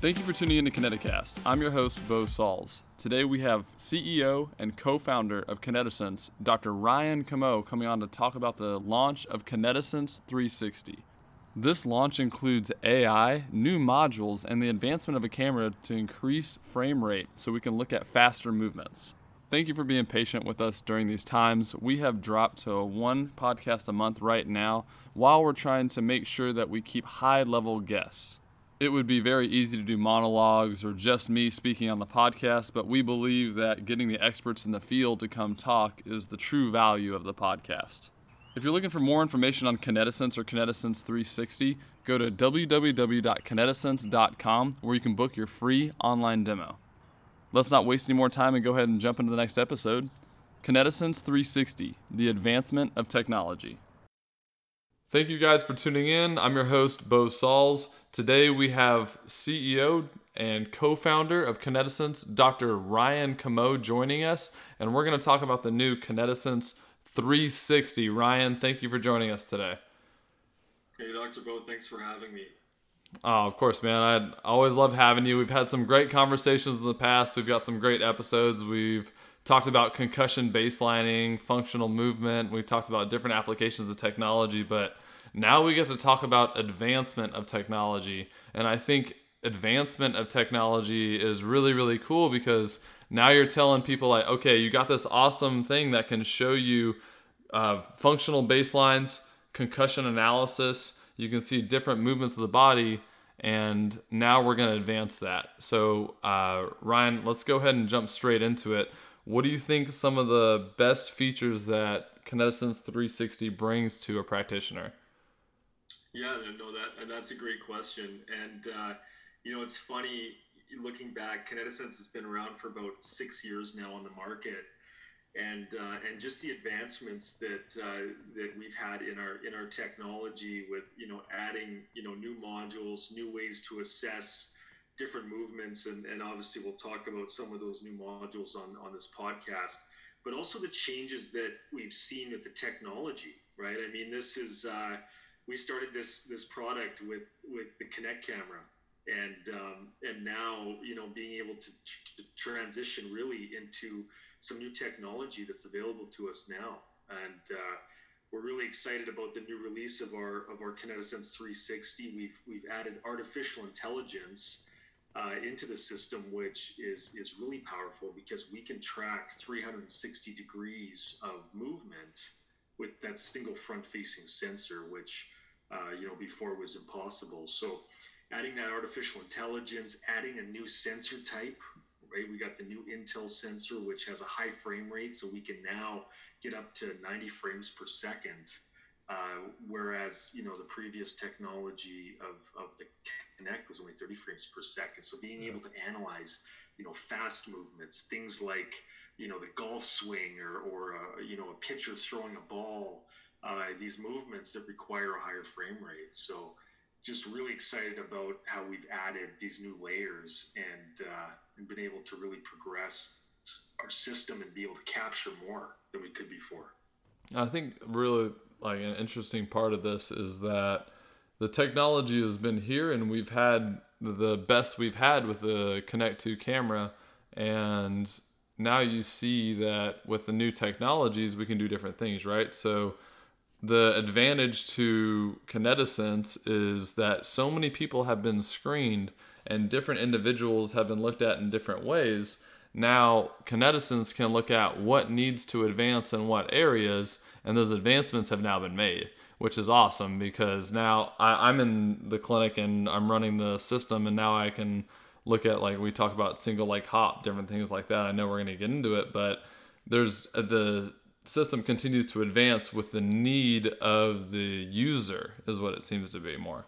Thank you for tuning in to Kineticast. I'm your host, Bo Sauls. Today we have CEO and co founder of Kinetisense, Dr. Ryan Comeau, coming on to talk about the launch of Kinetisense 360. This launch includes AI, new modules, and the advancement of a camera to increase frame rate so we can look at faster movements. Thank you for being patient with us during these times. We have dropped to one podcast a month right now while we're trying to make sure that we keep high level guests. It would be very easy to do monologues or just me speaking on the podcast, but we believe that getting the experts in the field to come talk is the true value of the podcast. If you're looking for more information on Kinetisense or Kinetisense 360, go to www.kinetisense.com where you can book your free online demo. Let's not waste any more time and go ahead and jump into the next episode. Kinetisense 360, the advancement of technology. Thank you guys for tuning in. I'm your host, Bo Sauls. Today we have CEO and co founder of Kinetisense, Dr. Ryan Comeau, joining us, and we're going to talk about the new Kinetisense 360. Ryan, thank you for joining us today. Hey, Dr. Bo, thanks for having me. Oh, of course, man. I always love having you. We've had some great conversations in the past. We've got some great episodes. We've talked about concussion baselining, functional movement. We've talked about different applications of technology, but now we get to talk about advancement of technology. And I think advancement of technology is really, really cool because now you're telling people, like, okay, you got this awesome thing that can show you uh, functional baselines, concussion analysis. You can see different movements of the body and now we're going to advance that. So, uh, Ryan, let's go ahead and jump straight into it. What do you think some of the best features that Kinetisense 360 brings to a practitioner? Yeah, no, that and that's a great question. And uh, you know, it's funny looking back. Kinetisense has been around for about six years now on the market, and uh, and just the advancements that uh, that we've had in our in our technology with you know adding you know new modules, new ways to assess different movements, and, and obviously we'll talk about some of those new modules on, on this podcast, but also the changes that we've seen with the technology, right? I mean, this is, uh, we started this, this product with, with the Kinect camera and, um, and now, you know, being able to, to transition really into some new technology that's available to us now. And, uh, we're really excited about the new release of our of our Kinetisense 360. We've we've added artificial intelligence uh, into the system, which is is really powerful because we can track 360 degrees of movement with that single front-facing sensor, which uh, you know before was impossible. So, adding that artificial intelligence, adding a new sensor type. Right, we got the new Intel sensor, which has a high frame rate, so we can now get up to 90 frames per second. Uh, whereas you know the previous technology of, of the Kinect was only 30 frames per second. So being able to analyze, you know, fast movements, things like, you know, the golf swing or, or uh, you know, a pitcher throwing a ball, uh, these movements that require a higher frame rate. So just really excited about how we've added these new layers and, uh, and been able to really progress our system and be able to capture more than we could before. I think really like an interesting part of this is that the technology has been here and we've had the best we've had with the Kinect 2 camera and now you see that with the new technologies we can do different things right so the advantage to kinetisense is that so many people have been screened and different individuals have been looked at in different ways now kinetisense can look at what needs to advance in what areas and those advancements have now been made which is awesome because now I, I'm in the clinic and I'm running the system, and now I can look at like we talk about single leg hop, different things like that. I know we're going to get into it, but there's uh, the system continues to advance with the need of the user is what it seems to be more.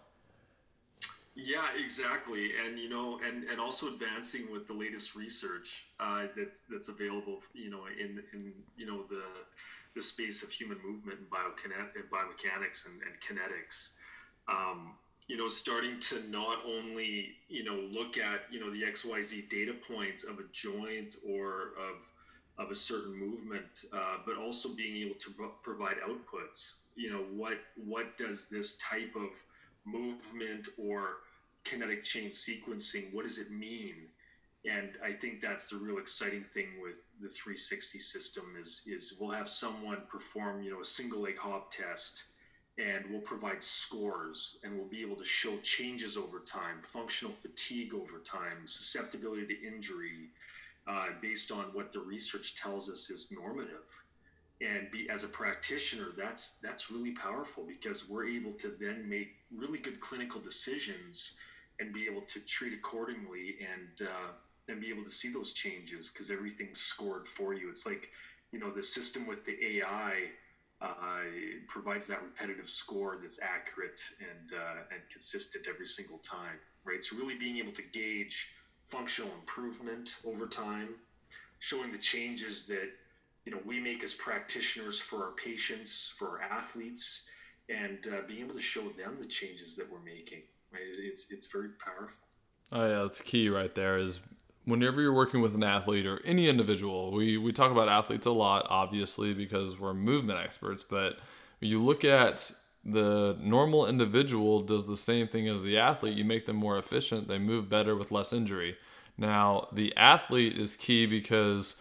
Yeah, exactly, and you know, and and also advancing with the latest research uh, that that's available, you know, in in you know the the space of human movement and, and biomechanics and, and kinetics. Um, you know, starting to not only, you know, look at, you know, the XYZ data points of a joint or of, of a certain movement, uh, but also being able to pro- provide outputs. You know, what what does this type of movement or kinetic chain sequencing. What does it mean? And I think that's the real exciting thing with the 360 system is is we'll have someone perform you know a single leg hop test and we'll provide scores and we'll be able to show changes over time, functional fatigue over time, susceptibility to injury, uh, based on what the research tells us is normative. And be as a practitioner, that's that's really powerful because we're able to then make really good clinical decisions and be able to treat accordingly and uh, and be able to see those changes because everything's scored for you. It's like you know the system with the AI uh, provides that repetitive score that's accurate and uh, and consistent every single time, right? So really being able to gauge functional improvement over time, showing the changes that you know we make as practitioners for our patients, for our athletes, and uh, being able to show them the changes that we're making. Right? It's it's very powerful. Oh yeah, that's key right there. Is whenever you're working with an athlete or any individual, we, we talk about athletes a lot, obviously, because we're movement experts, but you look at the normal individual does the same thing as the athlete, you make them more efficient, they move better with less injury. Now, the athlete is key because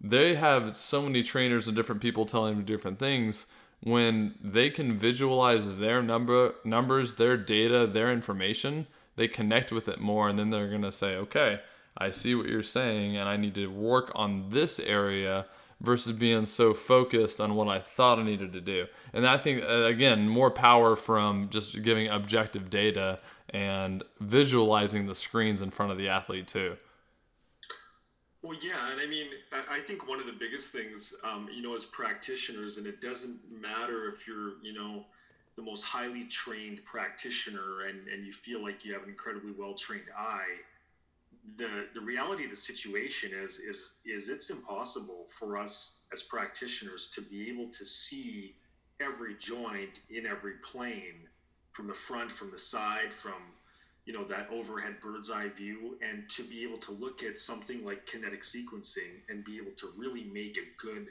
they have so many trainers and different people telling them different things. When they can visualize their number numbers, their data, their information, they connect with it more and then they're going to say, "Okay, I see what you're saying and I need to work on this area versus being so focused on what I thought I needed to do. And I think, uh, again, more power from just giving objective data and visualizing the screens in front of the athlete, too. Well, yeah, and I mean, I think one of the biggest things, um, you know, as practitioners, and it doesn't matter if you're, you know, the most highly trained practitioner and, and you feel like you have an incredibly well trained eye the the reality of the situation is is is it's impossible for us as practitioners to be able to see every joint in every plane from the front from the side from you know that overhead bird's eye view and to be able to look at something like kinetic sequencing and be able to really make a good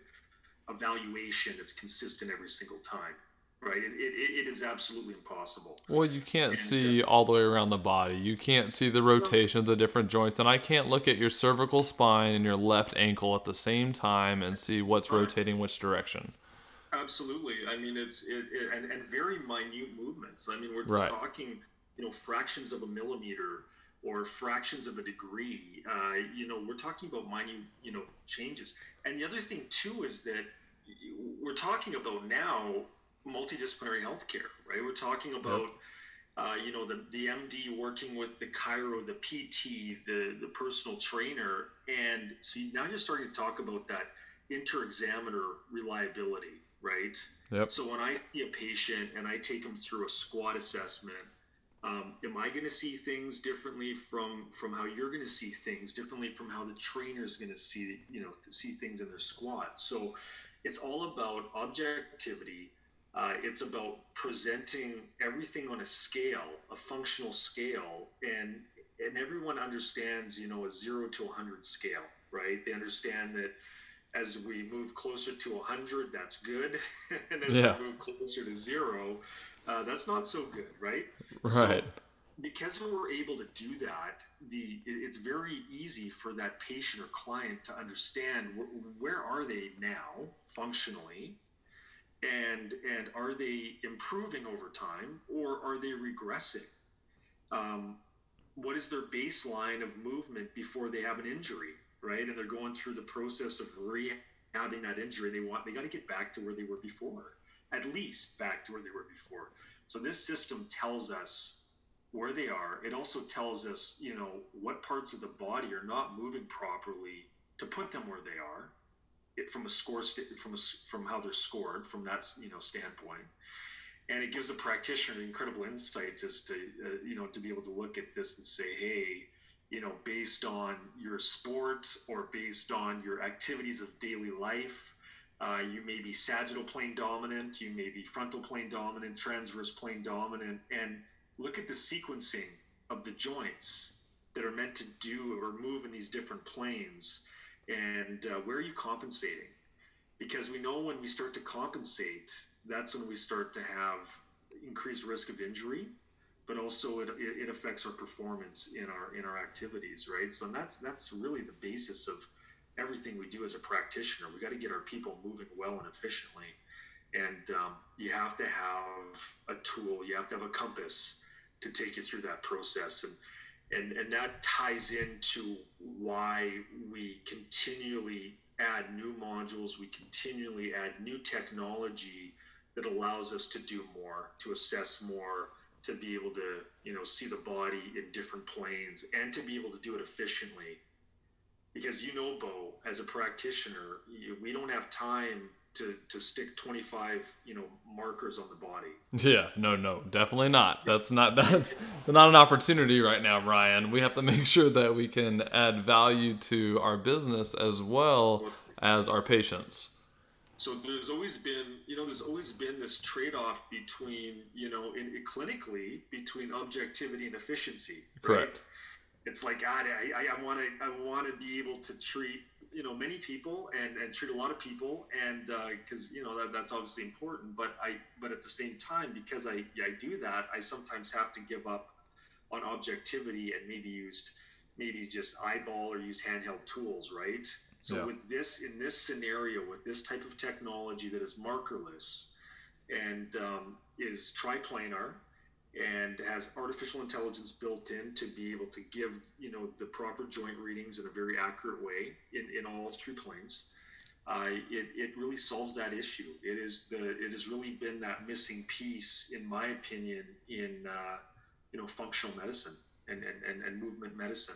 evaluation that's consistent every single time right? It, it, it is absolutely impossible. Well, you can't and, see uh, all the way around the body. You can't see the rotations of different joints, and I can't look at your cervical spine and your left ankle at the same time and see what's rotating which direction. Absolutely. I mean, it's it, it, and and very minute movements. I mean, we're right. talking, you know, fractions of a millimeter or fractions of a degree. Uh, you know, we're talking about minute, you know, changes. And the other thing too is that we're talking about now multidisciplinary healthcare, right? We're talking about, yep. uh, you know, the, the MD working with the chiro, the PT, the, the personal trainer. And so now you're starting to talk about that inter-examiner reliability, right? Yep. So when I see a patient and I take them through a squat assessment, um, am I going to see things differently from from how you're going to see things differently from how the trainer is going to see you know see things in their squat? So it's all about objectivity uh, it's about presenting everything on a scale, a functional scale, and and everyone understands, you know, a zero to 100 scale, right? They understand that as we move closer to 100, that's good, and as yeah. we move closer to zero, uh, that's not so good, right? Right. So, because we're able to do that, the it's very easy for that patient or client to understand where, where are they now functionally, and and are they improving over time or are they regressing? Um, what is their baseline of movement before they have an injury right? And they're going through the process of rehabbing that injury. They want they got to get back to where they were before at least back to where they were before. So this system tells us where they are. It also tells us you know what parts of the body are not moving properly to put them where they are it from a score st- from a, from how they're scored from that you know standpoint. And it gives a practitioner incredible insights as to uh, you know to be able to look at this and say hey you know based on your sport or based on your activities of daily life uh, you may be sagittal plane dominant you may be frontal plane dominant transverse plane dominant and look at the sequencing of the joints that are meant to do or move in these different planes and uh, where are you compensating? Because we know when we start to compensate, that's when we start to have increased risk of injury, but also it, it affects our performance in our in our activities, right? So that's that's really the basis of everything we do as a practitioner. We got to get our people moving well and efficiently, and um, you have to have a tool. You have to have a compass to take you through that process, and and and that ties into why we continually add new modules. We continually add new technology that allows us to do more, to assess more, to be able to you know see the body in different planes, and to be able to do it efficiently because you know, Bo, as a practitioner, you, we don't have time to to stick 25 you know markers on the body. Yeah no no definitely not. That's not that's not an opportunity right now ryan. We have to make sure that we can add value to our business as well as our patients. So there's always been you know there's always been this trade-off between you know in, in clinically between objectivity and efficiency correct. right? It's like God, I, I want to I want to be able to treat you know many people and and treat a lot of people and because uh, you know that, that's obviously important but I but at the same time because I I do that I sometimes have to give up on objectivity and maybe used maybe just eyeball or use handheld tools right so yeah. with this in this scenario with this type of technology that is markerless and um, is triplanar and has artificial intelligence built in to be able to give you know the proper joint readings in a very accurate way in, in all three planes uh, it, it really solves that issue. It is the it has really been that missing piece in my opinion in uh, you know functional medicine and, and, and, and movement medicine.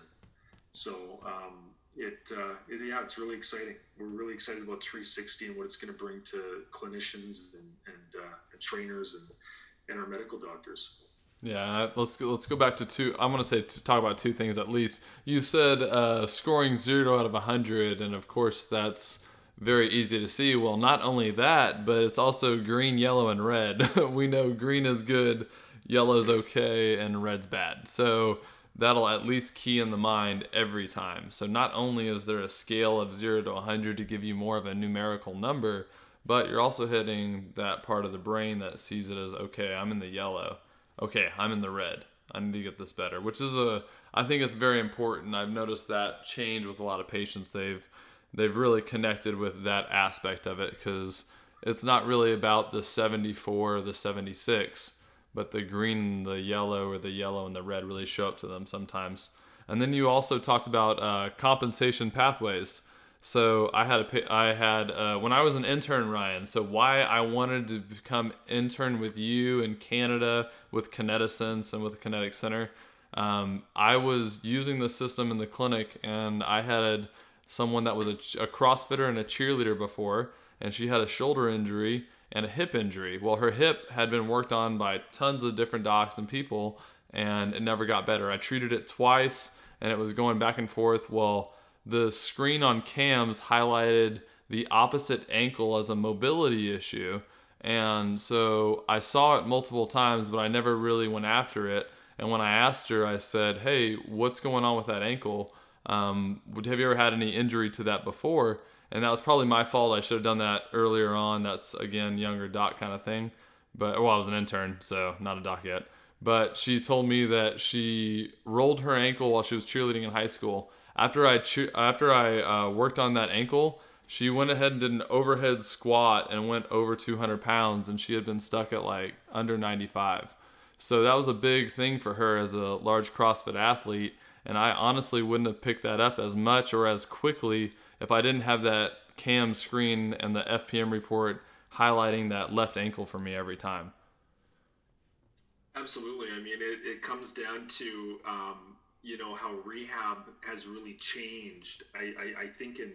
So um, it, uh, it, yeah it's really exciting. We're really excited about 360 and what it's going to bring to clinicians and, and, uh, and trainers and, and our medical doctors yeah, let's go, let's go back to two. I'm gonna say to talk about two things at least. You said uh, scoring zero out of hundred, and of course that's very easy to see. Well, not only that, but it's also green, yellow, and red. we know green is good, yellow's okay, and red's bad. So that'll at least key in the mind every time. So not only is there a scale of zero to 100 to give you more of a numerical number, but you're also hitting that part of the brain that sees it as okay, I'm in the yellow okay, I'm in the red. I need to get this better, which is a I think it's very important. I've noticed that change with a lot of patients. They've they've really connected with that aspect of it because it's not really about the 74 or the 76, but the green, the yellow, or the yellow and the red really show up to them sometimes. And then you also talked about uh, compensation pathways. So I had a I had uh, when I was an intern, Ryan. So why I wanted to become intern with you in Canada with Kinetisense and with the Kinetic Center. Um, I was using the system in the clinic, and I had someone that was a, a CrossFitter and a cheerleader before, and she had a shoulder injury and a hip injury. Well, her hip had been worked on by tons of different docs and people, and it never got better. I treated it twice, and it was going back and forth. Well the screen on cams highlighted the opposite ankle as a mobility issue. And so I saw it multiple times, but I never really went after it. And when I asked her, I said, Hey, what's going on with that ankle? Um, have you ever had any injury to that before? And that was probably my fault. I should have done that earlier on. That's, again, younger doc kind of thing. But, well, I was an intern, so not a doc yet. But she told me that she rolled her ankle while she was cheerleading in high school after I after I uh, worked on that ankle, she went ahead and did an overhead squat and went over 200 pounds, and she had been stuck at like under 95. So that was a big thing for her as a large CrossFit athlete. And I honestly wouldn't have picked that up as much or as quickly if I didn't have that cam screen and the FPM report highlighting that left ankle for me every time. Absolutely. I mean, it, it comes down to um, you know how rehab has really changed. I, I, I, think in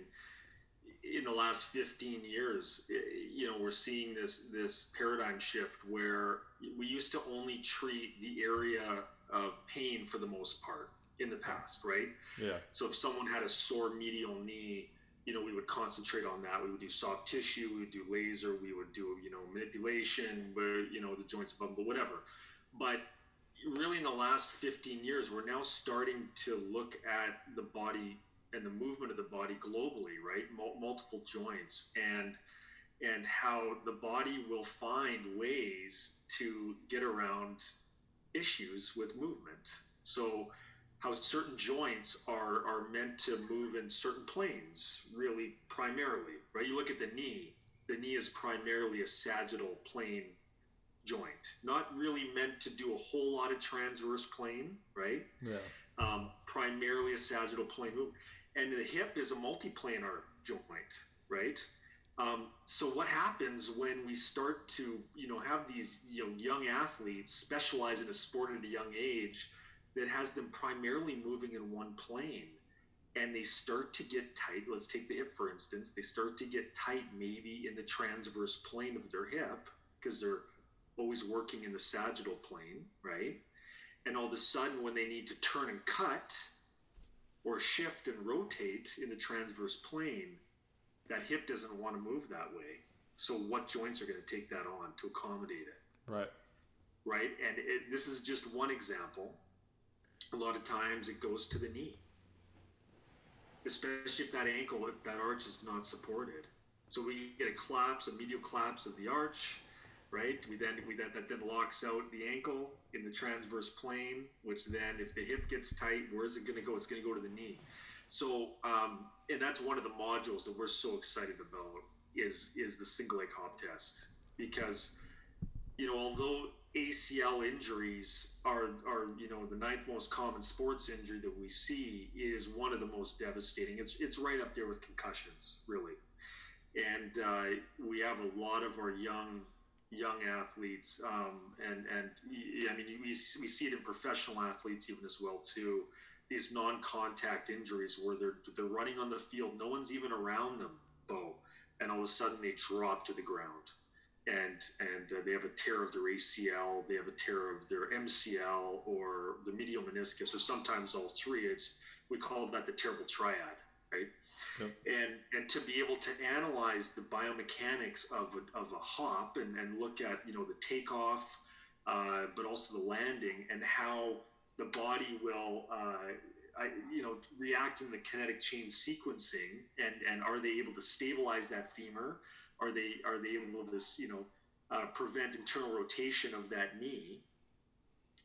in the last 15 years, eh, you know, we're seeing this this paradigm shift where we used to only treat the area of pain for the most part in the past, right? Yeah. So if someone had a sore medial knee, you know, we would concentrate on that. We would do soft tissue, we would do laser, we would do, you know, manipulation, where, you know, the joints above, but whatever. But really in the last 15 years, we're now starting to look at the body and the movement of the body globally, right? multiple joints and and how the body will find ways to get around issues with movement. So, how certain joints are, are meant to move in certain planes, really, primarily, right? You look at the knee, the knee is primarily a sagittal plane joint, not really meant to do a whole lot of transverse plane, right? Yeah. Um, primarily a sagittal plane move. And the hip is a multiplanar joint, right? Um, so what happens when we start to, you know, have these you know young athletes specialize in a sport at a young age that has them primarily moving in one plane, and they start to get tight. Let's take the hip for instance. They start to get tight maybe in the transverse plane of their hip because they're always working in the sagittal plane, right? And all of a sudden, when they need to turn and cut or shift and rotate in the transverse plane that hip doesn't want to move that way. So what joints are going to take that on to accommodate it? Right. Right. And it, this is just one example. A lot of times it goes to the knee, especially if that ankle, if that arch is not supported. So we get a collapse, a medial collapse of the arch, right? We then we then that then locks out the ankle in the transverse plane, which then if the hip gets tight, where's it going to go? It's going to go to the knee. So, um, and that's one of the modules that we're so excited about is is the single leg hop test because you know although ACL injuries are are you know the ninth most common sports injury that we see is one of the most devastating. It's it's right up there with concussions, really, and uh, we have a lot of our young young athletes, um, and and I mean we, we see it in professional athletes even as well too these non-contact injuries where they're they're running on the field, no one's even around them, Bo, and all of a sudden they drop to the ground, and and uh, they have a tear of their ACL, they have a tear of their MCL or the medial meniscus, or sometimes all three. It's we call that the terrible triad, right? Yep. And and to be able to analyze the biomechanics of a, of a hop and, and look at you know the takeoff, uh, but also the landing and how the body will uh, I, you know react in the kinetic chain sequencing and and are they able to stabilize that femur are they are they able to you know uh, prevent internal rotation of that knee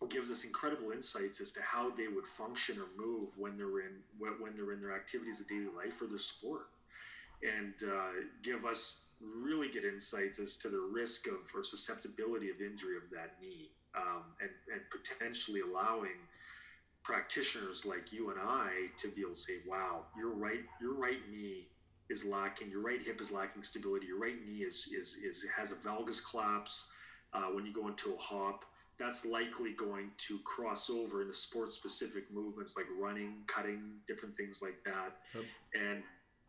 gives us incredible insights as to how they would function or move when they're in when they're in their activities of daily life or their sport and uh, give us really good insights as to the risk of or susceptibility of injury of that knee um, and, and potentially allowing practitioners like you and I to be able to say, wow, your right, your right knee is lacking, your right hip is lacking stability, your right knee is, is, is has a valgus collapse uh, when you go into a hop. That's likely going to cross over into sport specific movements like running, cutting, different things like that. Yep. And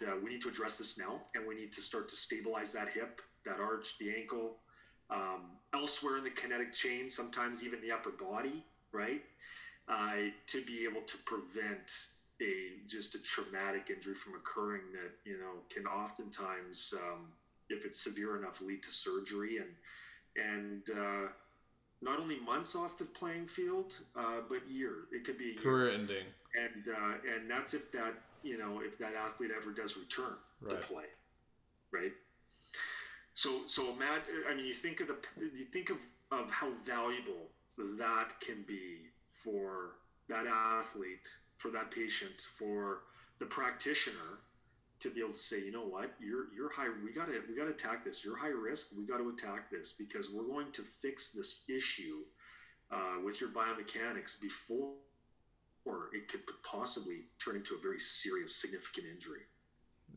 uh, we need to address this now, and we need to start to stabilize that hip, that arch, the ankle, um, elsewhere in the kinetic chain, sometimes even the upper body, right? Uh, to be able to prevent a just a traumatic injury from occurring that you know can oftentimes, um, if it's severe enough, lead to surgery and and uh, not only months off the playing field, uh, but year. It could be career ending. And uh, and that's if that you know if that athlete ever does return right. to play, right? So, so Matt, I mean, you think of the, you think of, of how valuable that can be for that athlete, for that patient, for the practitioner to be able to say, you know what, you're you're high. We got to we got to attack this. You're high risk. We got to attack this because we're going to fix this issue uh, with your biomechanics before it could possibly turn into a very serious, significant injury.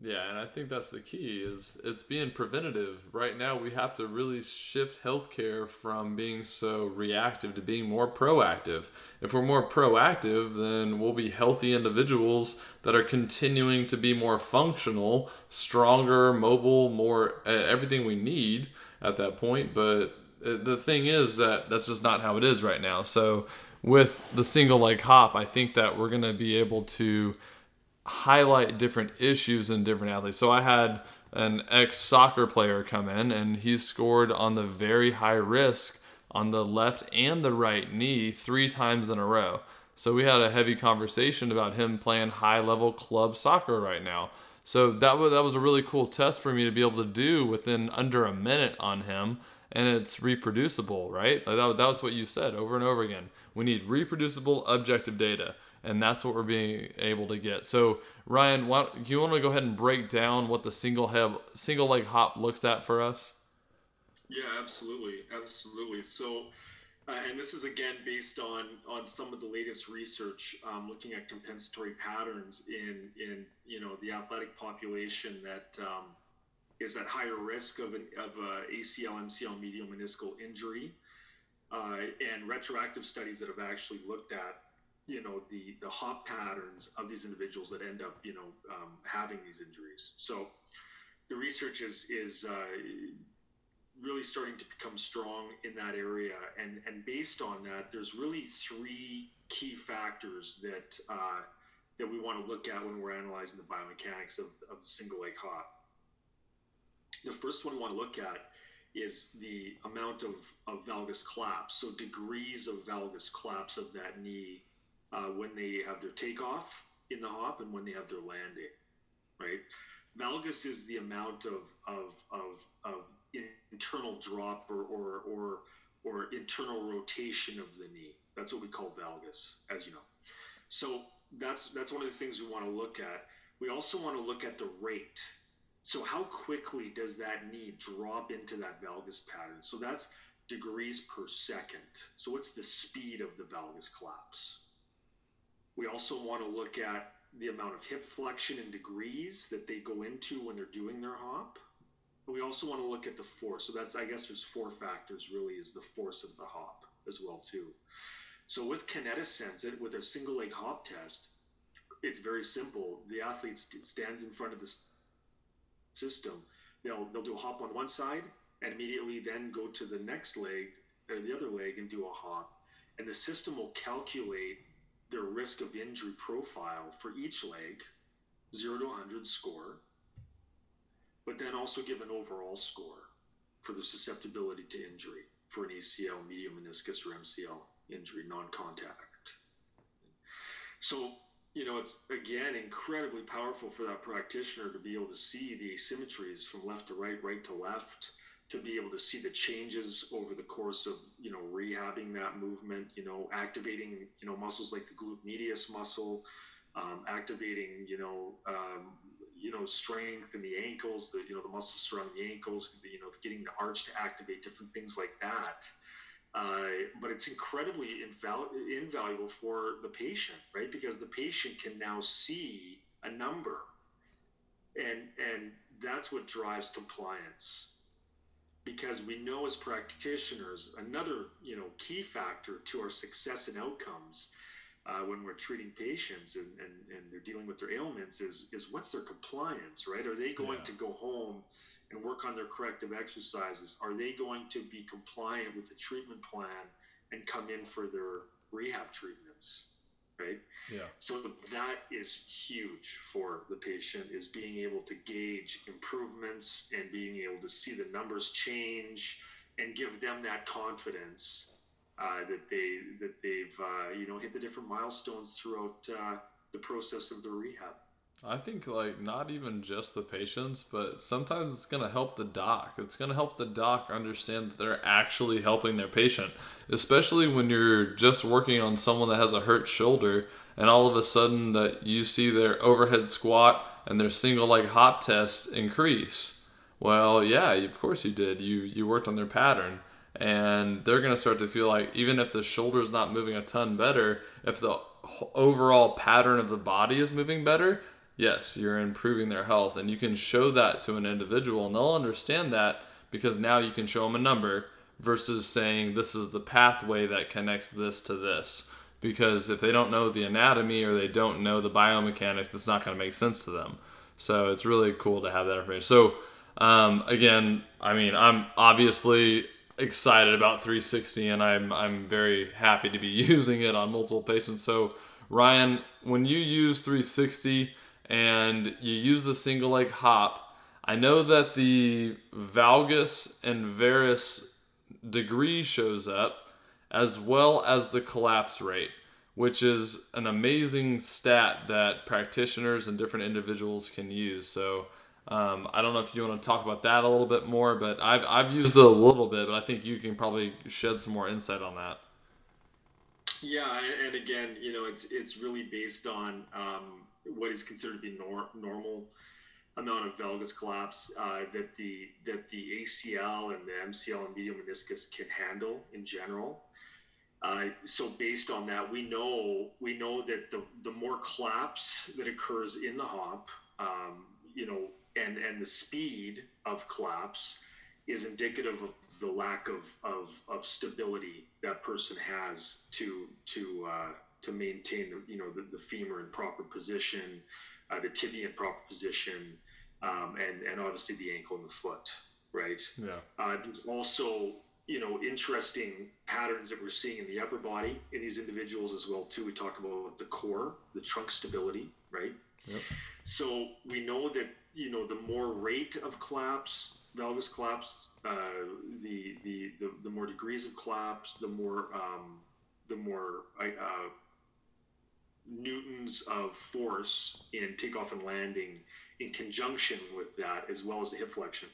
Yeah, and I think that's the key is it's being preventative. Right now we have to really shift healthcare from being so reactive to being more proactive. If we're more proactive, then we'll be healthy individuals that are continuing to be more functional, stronger, mobile, more everything we need at that point, but uh, the thing is that that's just not how it is right now. So with the single leg hop, I think that we're going to be able to highlight different issues in different athletes. So I had an ex soccer player come in and he scored on the very high risk on the left and the right knee three times in a row. So we had a heavy conversation about him playing high level club soccer right now. So that was that was a really cool test for me to be able to do within under a minute on him and it's reproducible, right? That, that was what you said over and over again. We need reproducible, objective data, and that's what we're being able to get. So, Ryan, why, you want to go ahead and break down what the single head, single leg hop looks at for us? Yeah, absolutely, absolutely. So, uh, and this is again based on on some of the latest research um, looking at compensatory patterns in in you know the athletic population that um, is at higher risk of an of a ACL MCL medial meniscal injury, uh, and retroactive studies that have actually looked at you know the the hop patterns of these individuals that end up you know um, having these injuries. So the research is is uh, really starting to become strong in that area. And, and based on that, there's really three key factors that, uh, that we want to look at when we're analyzing the biomechanics of, of the single leg hop. The first one we want to look at is the amount of, of valgus collapse. So degrees of valgus collapse of that knee uh, when they have their takeoff in the hop and when they have their landing, right? Valgus is the amount of, of, of, of internal drop or, or, or, or internal rotation of the knee. That's what we call valgus, as you know. So that's, that's one of the things we want to look at. We also want to look at the rate. So how quickly does that knee drop into that valgus pattern? So that's degrees per second. So what's the speed of the valgus collapse? We also want to look at the amount of hip flexion in degrees that they go into when they're doing their hop. We also want to look at the force. So that's, I guess, there's four factors really is the force of the hop as well too. So with Kinetisense, it with a single leg hop test, it's very simple. The athlete st- stands in front of the system. They'll they'll do a hop on one side and immediately then go to the next leg or the other leg and do a hop. And the system will calculate their risk of injury profile for each leg, zero to 100 score, but then also give an overall score for the susceptibility to injury for an ACL, medial meniscus, or MCL injury, non contact. So, you know, it's again incredibly powerful for that practitioner to be able to see the asymmetries from left to right, right to left, to be able to see the changes over the course of, you know, rehabbing that movement, you know, activating, you know, muscles like the glute medius muscle, um, activating, you know, um, you know strength in the ankles the you know the muscles surrounding the ankles you know getting the arch to activate different things like that. Uh, but it's incredibly inval- invaluable for the patient right? Because the patient can now see a number. And and that's what drives compliance because we know as practitioners another you know key factor to our success and outcomes uh, when we're treating patients and, and, and they're dealing with their ailments is, is what's their compliance, right? Are they going yeah. to go home and work on their corrective exercises? Are they going to be compliant with the treatment plan and come in for their rehab treatments? Right. Yeah. So that is huge for the patient is being able to gauge improvements and being able to see the numbers change and give them that confidence uh, that they that they've uh, you know hit the different milestones throughout uh, the process of the rehab. I think like not even just the patients, but sometimes it's gonna help the doc. It's gonna help the doc understand that they're actually helping their patient, especially when you're just working on someone that has a hurt shoulder, and all of a sudden that you see their overhead squat and their single leg hop test increase. Well, yeah, of course you did. You you worked on their pattern and they're going to start to feel like even if the shoulder's not moving a ton better, if the overall pattern of the body is moving better, yes, you're improving their health. And you can show that to an individual, and they'll understand that because now you can show them a number versus saying this is the pathway that connects this to this. Because if they don't know the anatomy or they don't know the biomechanics, it's not going to make sense to them. So it's really cool to have that information. So, um, again, I mean, I'm obviously excited about 360 and I'm I'm very happy to be using it on multiple patients. So Ryan, when you use 360 and you use the single leg hop, I know that the valgus and varus degree shows up as well as the collapse rate, which is an amazing stat that practitioners and different individuals can use. So Um, I don't know if you want to talk about that a little bit more, but I've, I've used it a little bit, but I think you can probably shed some more insight on that. Yeah, and again, you know, it's it's really based on um, what is considered to be nor- normal amount of valgus collapse uh, that the that the ACL and the MCL and medial meniscus can handle in general. Uh, so based on that, we know we know that the the more collapse that occurs in the hop, um, you know, and and the speed of collapse is indicative of the lack of, of, of stability that person has to to uh, to maintain the, you know the, the femur in proper position, uh, the tibia in proper position, um, and and obviously the ankle and the foot, right? Yeah. Uh, also you know interesting patterns that we're seeing in the upper body in these individuals as well too. We talk about the core, the trunk stability, right? Yep. So we know that you know the more rate of collapse valgus collapse, uh, the, the, the the more degrees of collapse, the more um, the more uh, newtons of force in takeoff and landing, in conjunction with that, as well as the hip flexion,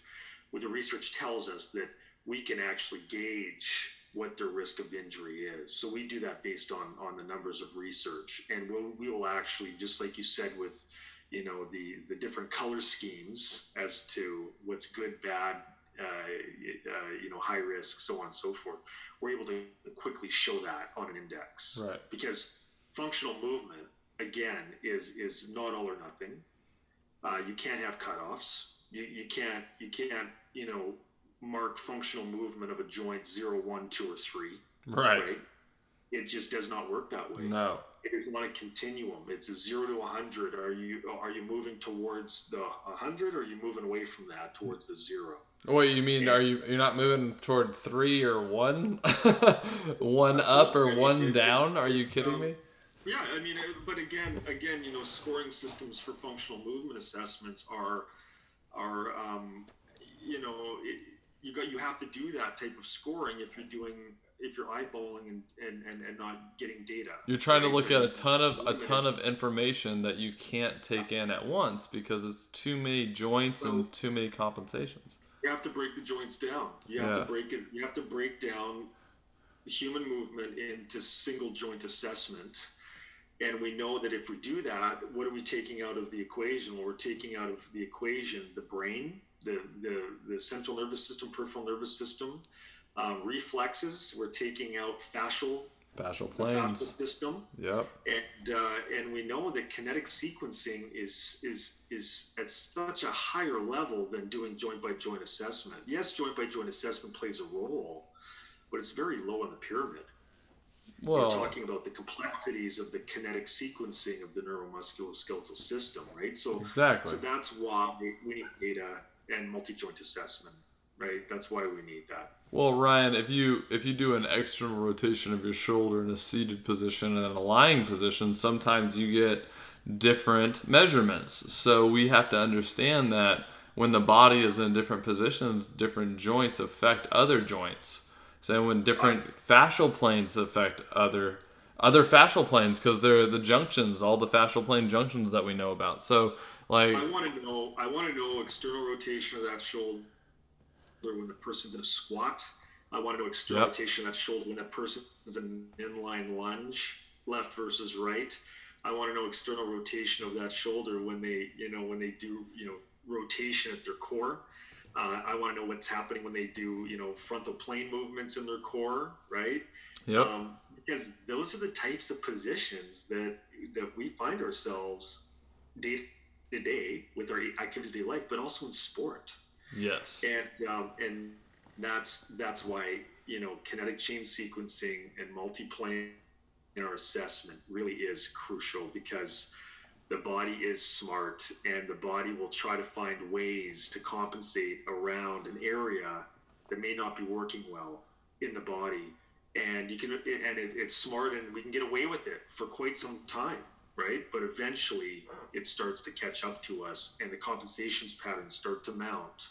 where the research tells us that we can actually gauge what their risk of injury is. So we do that based on on the numbers of research, and we'll, we will actually, just like you said, with you know the the different color schemes as to what's good, bad, uh, uh, you know, high risk, so on and so forth. We're able to quickly show that on an index, right? Because functional movement again is is not all or nothing. Uh, you can't have cutoffs. You, you can't you can't you know mark functional movement of a joint zero, one, two, or three. Right. right? It just does not work that way. No it is not a continuum. It's a zero to a hundred. Are you are you moving towards the hundred, or are you moving away from that towards the zero? What you mean? And, are you you're not moving toward three or one, one up or one down? Are you kidding um, me? Yeah, I mean, uh, but again, again, you know, scoring systems for functional movement assessments are are um, you know. It, you got you have to do that type of scoring if you're doing if you're eyeballing and, and, and, and not getting data. You're trying right? to look at a ton of a ton of information that you can't take in at once because it's too many joints well, and too many compensations. You have to break the joints down. You have yeah. to break it. You have to break down human movement into single joint assessment. And we know that if we do that, what are we taking out of the equation? Well, we're taking out of the equation the brain, the, the, the central nervous system, peripheral nervous system, um, reflexes. We're taking out fascial fascial planes fascial system. Yep. And uh, and we know that kinetic sequencing is is is at such a higher level than doing joint by joint assessment. Yes, joint by joint assessment plays a role, but it's very low on the pyramid. Well, We're talking about the complexities of the kinetic sequencing of the neuromusculoskeletal system, right? So exactly. So that's why we, we need data and multi-joint assessment, right? That's why we need that. Well, Ryan, if you if you do an external rotation of your shoulder in a seated position and a lying position, sometimes you get different measurements. So we have to understand that when the body is in different positions, different joints affect other joints. So when different fascial planes affect other other fascial planes because they're the junctions, all the fascial plane junctions that we know about. So like I want to know I want to know external rotation of that shoulder when the person's in a squat. I want to know external yep. rotation of that shoulder when that person is in inline lunge, left versus right. I want to know external rotation of that shoulder when they, you know, when they do, you know, rotation at their core. Uh, I want to know what's happening when they do, you know, frontal plane movements in their core, right? Yep. Um, because those are the types of positions that that we find ourselves day to day with our activities of life, but also in sport. Yes. And um, and that's that's why you know kinetic chain sequencing and multiplanar assessment really is crucial because the body is smart and the body will try to find ways to compensate around an area that may not be working well in the body. And you can and it, it's smart and we can get away with it for quite some time right? But eventually it starts to catch up to us and the compensations patterns start to mount.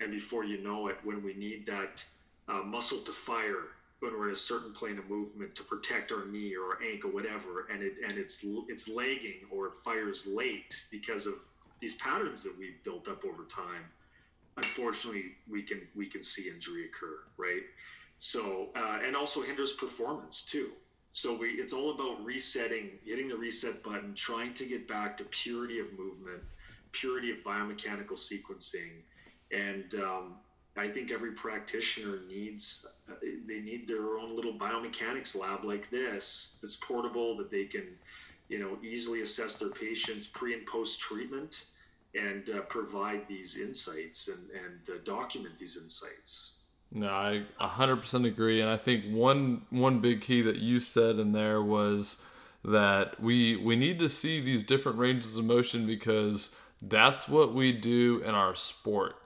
And before you know it, when we need that uh, muscle to fire when we're in a certain plane of movement to protect our knee or our ankle, whatever, and it and it's it's lagging or it fires late because of these patterns that we've built up over time, unfortunately, we can we can see injury occur, right? So uh, and also hinders performance too. So we it's all about resetting, hitting the reset button, trying to get back to purity of movement, purity of biomechanical sequencing, and um, I think every practitioner needs they need their own little biomechanics lab like this that's portable that they can you know easily assess their patients pre and post treatment and uh, provide these insights and, and uh, document these insights. No i 100% agree. And i think one one big key that you said in there was that we we need to see these different ranges of motion because that's what we do in our sport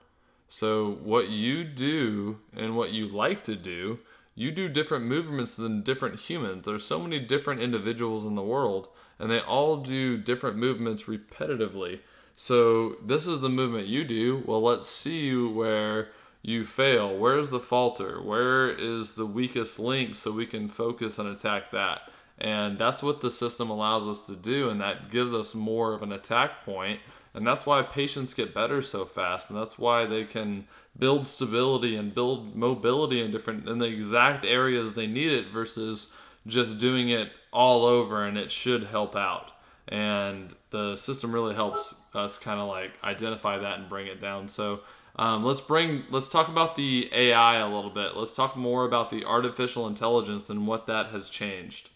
so, what you do and what you like to do, you do different movements than different humans. There's so many different individuals in the world, and they all do different movements repetitively. So, this is the movement you do. Well, let's see where you fail. Where's the falter? Where is the weakest link so we can focus and attack that? And that's what the system allows us to do, and that gives us more of an attack point and that's why patients get better so fast and that's why they can build stability and build mobility in different in the exact areas they need it versus just doing it all over and it should help out. And the system really helps us kind of like identify that and bring it down. So um, let's bring let's talk about the ai a little bit. Let's talk more about the artificial intelligence and what that has changed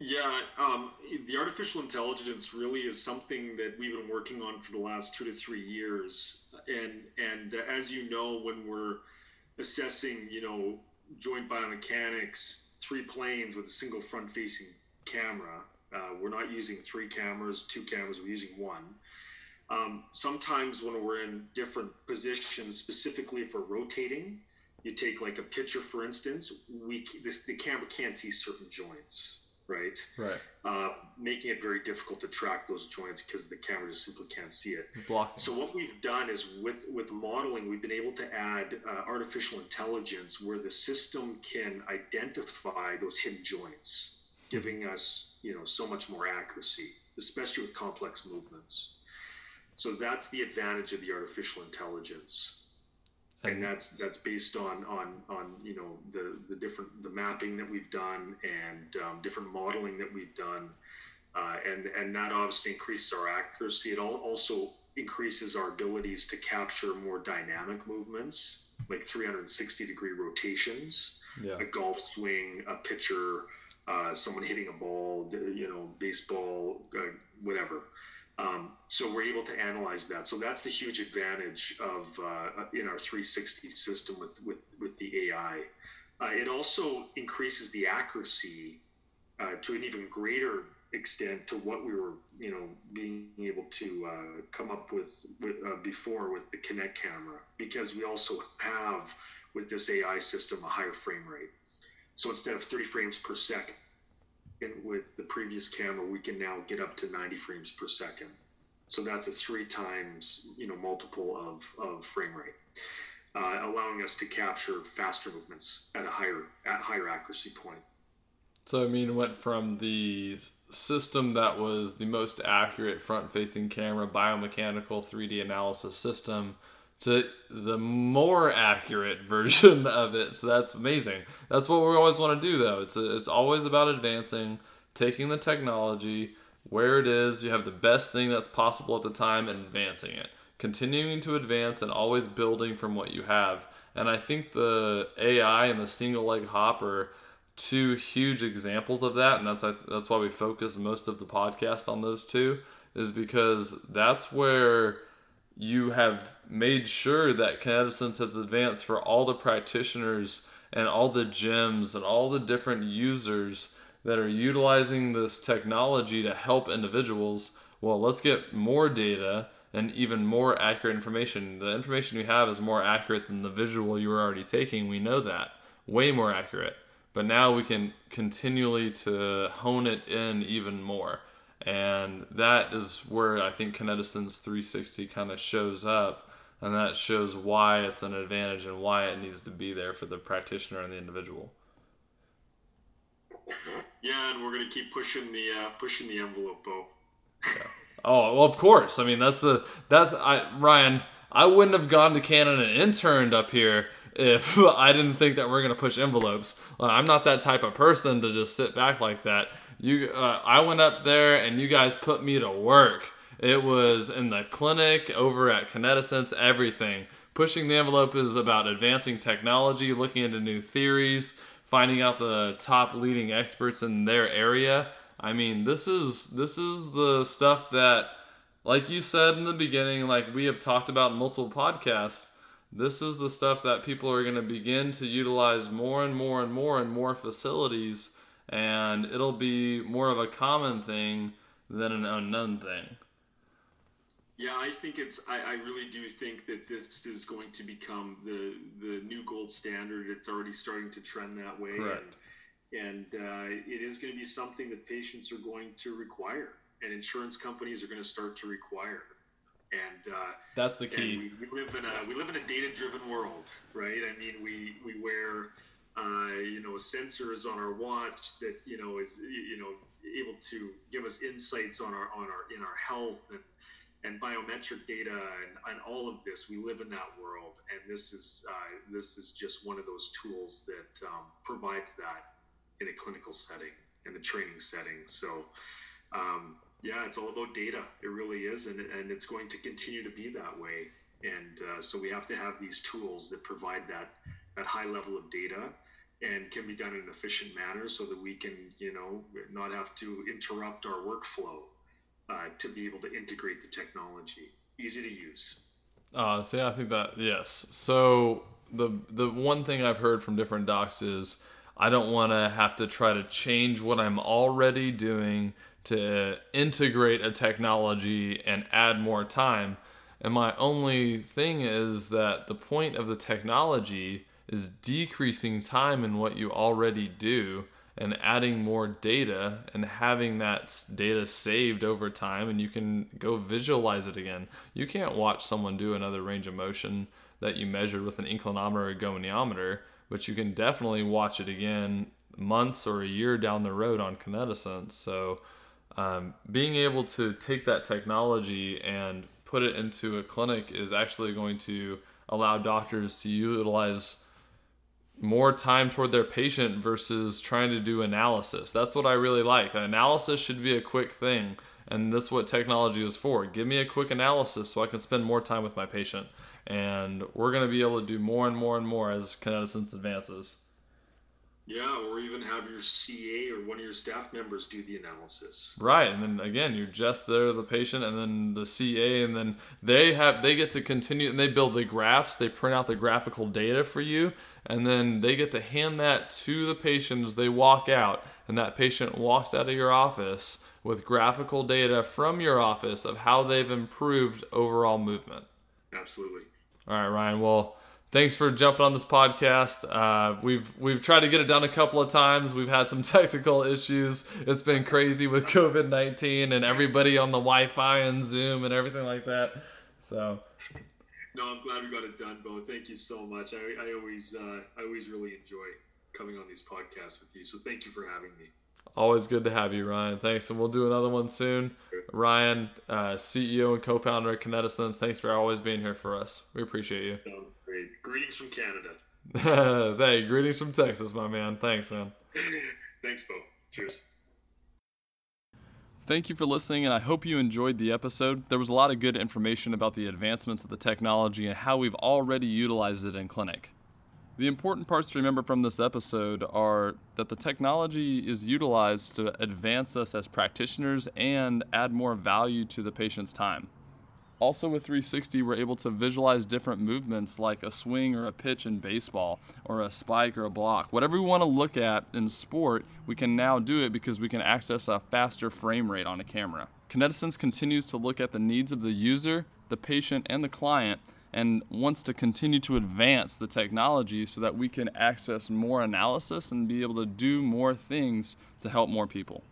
yeah, um, the artificial intelligence really is something that we've been working on for the last two to three years, and and uh, as you know, when we're assessing, you know, joint biomechanics, three planes with a single front-facing camera, uh, we're not using three cameras, two cameras, we're using one. Um, sometimes when we're in different positions, specifically for rotating, you take like a picture, for instance, we this, the camera can't see certain joints right? Right. Uh, making it very difficult to track those joints because the camera just simply can't see it. Blocking. So what we've done is with with modeling, we've been able to add uh, artificial intelligence where the system can identify those hidden joints, giving us you know so much more accuracy, especially with complex movements. So that's the advantage of the artificial intelligence and that's that's based on on on you know the the different the mapping that we've done and um, different modeling that we've done. Uh, and and that obviously increases our accuracy. It all also increases our abilities to capture more dynamic movements like 360 degree rotations. Yeah. a golf swing a pitcher uh, someone hitting a ball you know baseball uh, whatever so we're able to analyze that. So that's the huge advantage of uh, in our 360 system with with, with the AI. Uh, it also increases the accuracy uh, to an even greater extent to what we were, you know, being able to uh, come up with, with uh, before with the Kinect camera, because we also have with this AI system a higher frame rate. So instead of 30 frames per second, with the previous camera, we can now get up to 90 frames per second. So that's a three times, you know, multiple of, of frame rate, uh, allowing us to capture faster movements at a higher at higher accuracy point. So I mean, went from the system that was the most accurate front-facing camera biomechanical 3D analysis system to the more accurate version of it. So that's amazing. That's what we always want to do, though. It's a, it's always about advancing, taking the technology where it is. You have the best thing that's possible at the time and advancing it, continuing to advance and always building from what you have. And I think the AI and the single leg hopper two huge examples of that, and that's that's why we focus most of the podcast on those two, is because that's where you have made sure that Kinetisense has advanced for all the practitioners and all the gyms and all the different users that are utilizing this technology to help individuals. Well, let's get more data and even more accurate information. The information you have is more accurate than the visual you were already taking. We know that. Way more accurate. But now we can continually to hone it in even more and that is where I think Kinetisense 360 kind of shows up, and that shows why it's an advantage and why it needs to be there for the practitioner and the individual. Yeah, and we're gonna keep pushing the uh, pushing the envelope, Bo. yeah, Oh, well, of course. I mean, that's the that's I Ryan. I wouldn't have gone to Canada and interned up here if I didn't think that we're gonna push envelopes. Uh, I'm not that type of person to just sit back like that. You, uh, I went up there and you guys put me to work. It was in the clinic, over at Kinetisense, everything. Pushing the envelope is about advancing technology, looking into new theories, finding out the top leading experts in their area. I mean, this is this is the stuff that like you said in the beginning, like we have talked about multiple podcasts, this is the stuff that people are going to begin to utilize more and more and more and more facilities and it'll be more of a common thing than an unknown thing. Yeah, I think it's. I, I, really do think that this is going to become the the new gold standard. It's already starting to trend that way. Correct. And, and uh, it is going to be something that patients are going to require, and insurance companies are going to start to require. And uh, that's the key. We, we, live in a we live in a data driven world, right? I mean, we we wear uh, you know sensors on our watch that you know is you know able to give us insights on our on our in our health and and biometric data and, and all of this. We live in that world, and this is uh, this is just one of those tools that um, provides that in a clinical setting, in the training setting. So. Um, yeah, it's all about data. It really is, and, and it's going to continue to be that way. And uh, so we have to have these tools that provide that that high level of data and can be done in an efficient manner so that we can, you know, not have to interrupt our workflow uh, to be able to integrate the technology. Easy to use. Uh, so yeah, I think that yes. So the the one thing I've heard from different docs is I don't want to have to try to change what I'm already doing to integrate a technology and add more time. And my only thing is that the point of the technology is decreasing time in what you already do and adding more data and having that data saved over time and you can go visualize it again. You can't watch someone do another range of motion that you measured with an inclinometer or goniometer, but you can definitely watch it again months or a year down the road on Kinetisense. So um, being able to take that technology and put it into a clinic is actually going to allow doctors to utilize more time toward their patient versus trying to do analysis. That's what I really like. Analysis should be a quick thing, and this is what technology is for. Give me a quick analysis so I can spend more time with my patient. And we're going to be able to do more and more and more as Kinetisense advances. Yeah, or even have your CA or one of your staff members do the analysis. Right, and then again, you're just there, the patient, and then the CA, and then they have they get to continue and they build the graphs. They print out the graphical data for you, and then they get to hand that to the patient as they walk out, and that patient walks out of your office with graphical data from your office of how they've improved overall movement. Absolutely. All right, Ryan. Well thanks for jumping on this podcast. Uh, we've we've tried to get it done a couple of times. We've had some technical issues. It's been crazy with COVID nineteen and everybody on the Wi-Fi and Zoom and everything like that. So. No, I'm glad we got it done, Bo. Thank you so much. I, I always uh, I always really enjoy coming on these podcasts with you. So thank you for having me. Always good to have you, Ryan. Thanks, and we'll do another one soon. Ryan, uh, CEO and co-founder of Kinetisense, thanks for always being here for us. We appreciate you. Great. Greetings from Canada. hey, greetings from Texas, my man. Thanks, man. Thanks, Bo. Cheers. Thank you for listening, and I hope you enjoyed the episode. There was a lot of good information about the advancements of the technology and how we've already utilized it in clinic. The important parts to remember from this episode are that the technology is utilized to advance us as practitioners and add more value to the patient's time. Also, with 360, we're able to visualize different movements like a swing or a pitch in baseball, or a spike or a block. Whatever we want to look at in sport, we can now do it because we can access a faster frame rate on a camera. Kinetisense continues to look at the needs of the user, the patient, and the client, and wants to continue to advance the technology so that we can access more analysis and be able to do more things to help more people.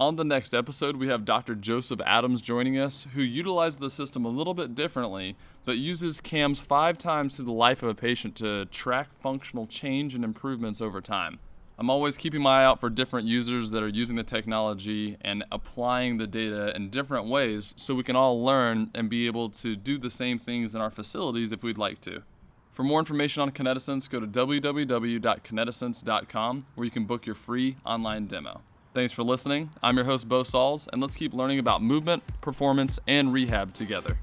On the next episode, we have Dr. Joseph Adams joining us, who utilizes the system a little bit differently, but uses KAMS five times through the life of a patient to track functional change and improvements over time. I'm always keeping my eye out for different users that are using the technology and applying the data in different ways so we can all learn and be able to do the same things in our facilities if we'd like to. For more information on Kinetisense, go to www.kinetisense.com where you can book your free online demo. Thanks for listening. I'm your host, Bo Sauls, and let's keep learning about movement, performance, and rehab together.